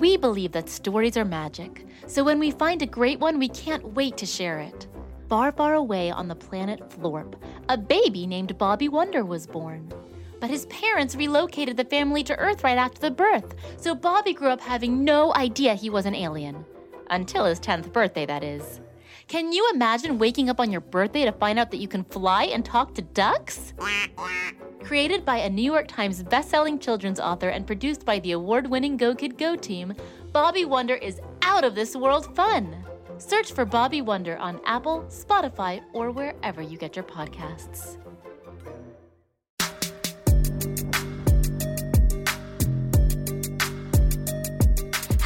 We believe that stories are magic, so when we find a great one, we can't wait to share it. Far, far away on the planet Florp, a baby named Bobby Wonder was born. But his parents relocated the family to Earth right after the birth, so Bobby grew up having no idea he was an alien. Until his 10th birthday, that is. Can you imagine waking up on your birthday to find out that you can fly and talk to ducks? Created by a New York Times bestselling children's author and produced by the award winning Go Kid Go team, Bobby Wonder is out of this world fun. Search for Bobby Wonder on Apple, Spotify, or wherever you get your podcasts.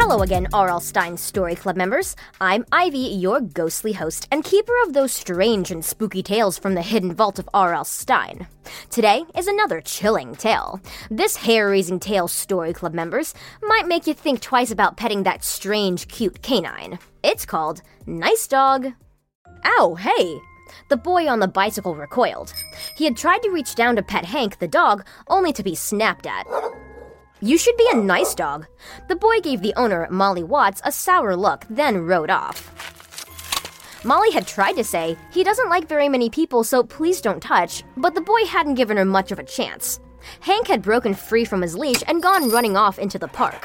Hello again, R.L. Stine Story Club members. I'm Ivy, your ghostly host and keeper of those strange and spooky tales from the hidden vault of R.L. Stine. Today is another chilling tale. This hair raising tale, Story Club members, might make you think twice about petting that strange, cute canine. It's called Nice Dog. Ow, hey! The boy on the bicycle recoiled. He had tried to reach down to pet Hank, the dog, only to be snapped at. You should be a nice dog. The boy gave the owner, Molly Watts, a sour look, then rode off. Molly had tried to say, he doesn't like very many people, so please don't touch, but the boy hadn't given her much of a chance. Hank had broken free from his leash and gone running off into the park.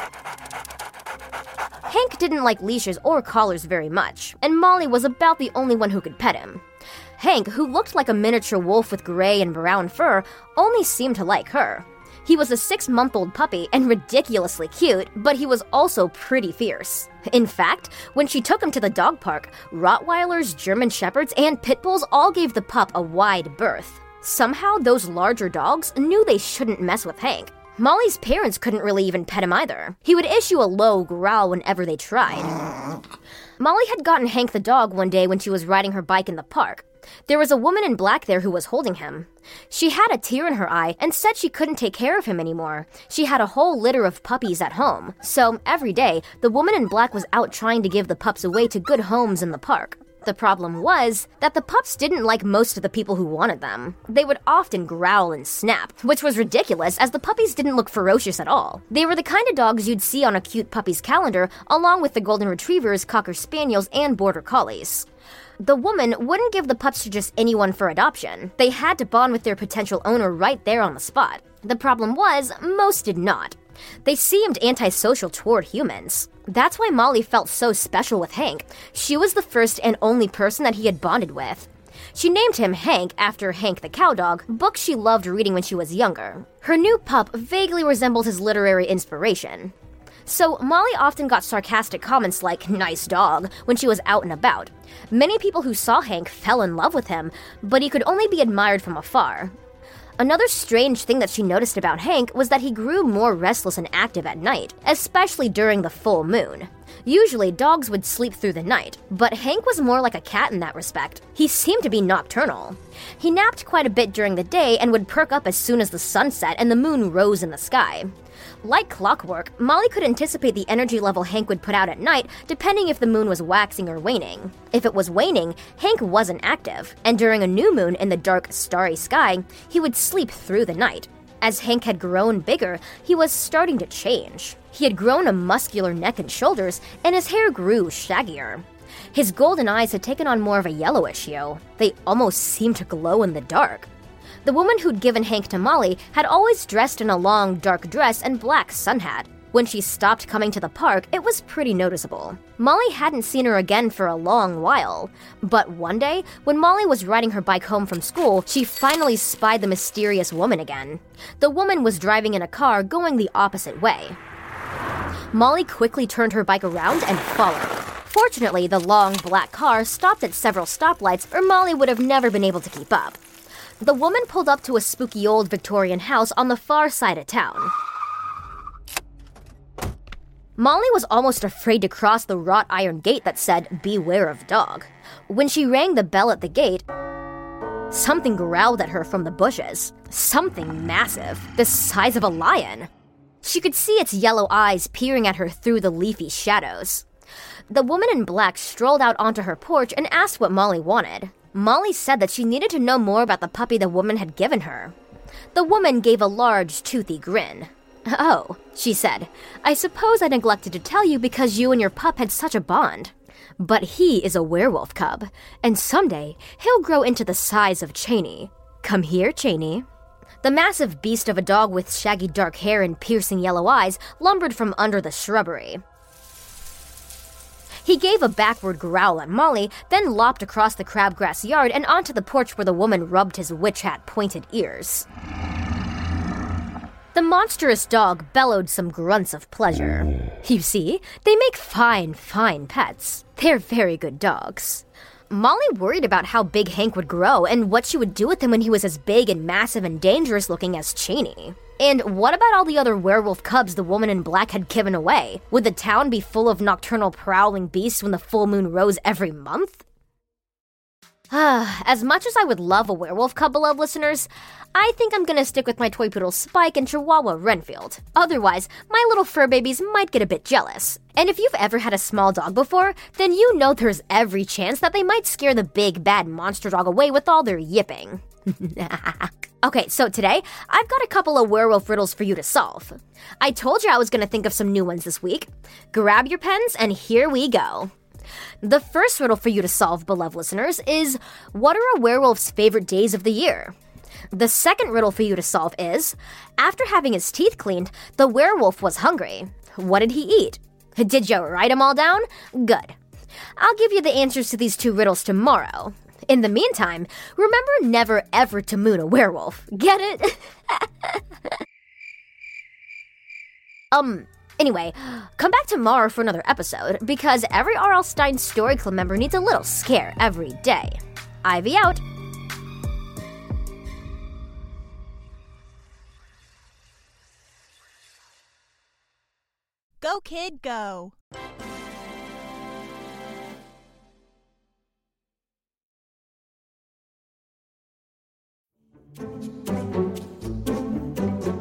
Hank didn't like leashes or collars very much, and Molly was about the only one who could pet him. Hank, who looked like a miniature wolf with gray and brown fur, only seemed to like her. He was a six month old puppy and ridiculously cute, but he was also pretty fierce. In fact, when she took him to the dog park, Rottweilers, German Shepherds, and Pit Bulls all gave the pup a wide berth. Somehow, those larger dogs knew they shouldn't mess with Hank. Molly's parents couldn't really even pet him either. He would issue a low growl whenever they tried. Molly had gotten Hank the dog one day when she was riding her bike in the park. There was a woman in black there who was holding him. She had a tear in her eye and said she couldn't take care of him anymore. She had a whole litter of puppies at home. So every day, the woman in black was out trying to give the pups away to good homes in the park. The problem was that the pups didn't like most of the people who wanted them. They would often growl and snap, which was ridiculous as the puppies didn't look ferocious at all. They were the kind of dogs you'd see on a cute puppy's calendar, along with the golden retrievers, cocker spaniels, and border collies. The woman wouldn't give the pups to just anyone for adoption. They had to bond with their potential owner right there on the spot. The problem was, most did not. They seemed antisocial toward humans. That's why Molly felt so special with Hank. She was the first and only person that he had bonded with. She named him Hank after Hank the Cowdog, book she loved reading when she was younger. Her new pup vaguely resembled his literary inspiration. So, Molly often got sarcastic comments like, nice dog, when she was out and about. Many people who saw Hank fell in love with him, but he could only be admired from afar. Another strange thing that she noticed about Hank was that he grew more restless and active at night, especially during the full moon. Usually, dogs would sleep through the night, but Hank was more like a cat in that respect. He seemed to be nocturnal. He napped quite a bit during the day and would perk up as soon as the sun set and the moon rose in the sky. Like clockwork, Molly could anticipate the energy level Hank would put out at night depending if the moon was waxing or waning. If it was waning, Hank wasn't active, and during a new moon in the dark, starry sky, he would sleep through the night. As Hank had grown bigger, he was starting to change. He had grown a muscular neck and shoulders, and his hair grew shaggier. His golden eyes had taken on more of a yellowish hue. They almost seemed to glow in the dark. The woman who'd given Hank to Molly had always dressed in a long, dark dress and black sun hat. When she stopped coming to the park, it was pretty noticeable. Molly hadn't seen her again for a long while. But one day, when Molly was riding her bike home from school, she finally spied the mysterious woman again. The woman was driving in a car going the opposite way. Molly quickly turned her bike around and followed. Fortunately, the long black car stopped at several stoplights, or Molly would have never been able to keep up. The woman pulled up to a spooky old Victorian house on the far side of town. Molly was almost afraid to cross the wrought iron gate that said, Beware of dog. When she rang the bell at the gate, something growled at her from the bushes. Something massive, the size of a lion. She could see its yellow eyes peering at her through the leafy shadows. The woman in black strolled out onto her porch and asked what Molly wanted. Molly said that she needed to know more about the puppy the woman had given her. The woman gave a large, toothy grin. Oh, she said, I suppose I neglected to tell you because you and your pup had such a bond. But he is a werewolf cub, and someday he'll grow into the size of Cheney. Come here, Cheney. The massive beast of a dog with shaggy dark hair and piercing yellow eyes lumbered from under the shrubbery. He gave a backward growl at Molly, then lopped across the crabgrass yard and onto the porch where the woman rubbed his witch hat pointed ears. The monstrous dog bellowed some grunts of pleasure. You see, they make fine, fine pets. They're very good dogs. Molly worried about how big Hank would grow and what she would do with him when he was as big and massive and dangerous looking as Cheney. And what about all the other werewolf cubs the woman in black had given away? Would the town be full of nocturnal prowling beasts when the full moon rose every month? as much as I would love a werewolf cub, beloved listeners, I think I'm gonna stick with my toy poodle Spike and Chihuahua Renfield. Otherwise, my little fur babies might get a bit jealous. And if you've ever had a small dog before, then you know there's every chance that they might scare the big bad monster dog away with all their yipping. okay, so today I've got a couple of werewolf riddles for you to solve. I told you I was gonna think of some new ones this week. Grab your pens, and here we go. The first riddle for you to solve, beloved listeners, is what are a werewolf's favorite days of the year? The second riddle for you to solve is after having his teeth cleaned, the werewolf was hungry. What did he eat? Did you write them all down? Good. I'll give you the answers to these two riddles tomorrow. In the meantime, remember never ever to moon a werewolf. Get it? um, Anyway, come back tomorrow for another episode because every R.L. Stine Story Club member needs a little scare every day. Ivy out. Go, kid, go.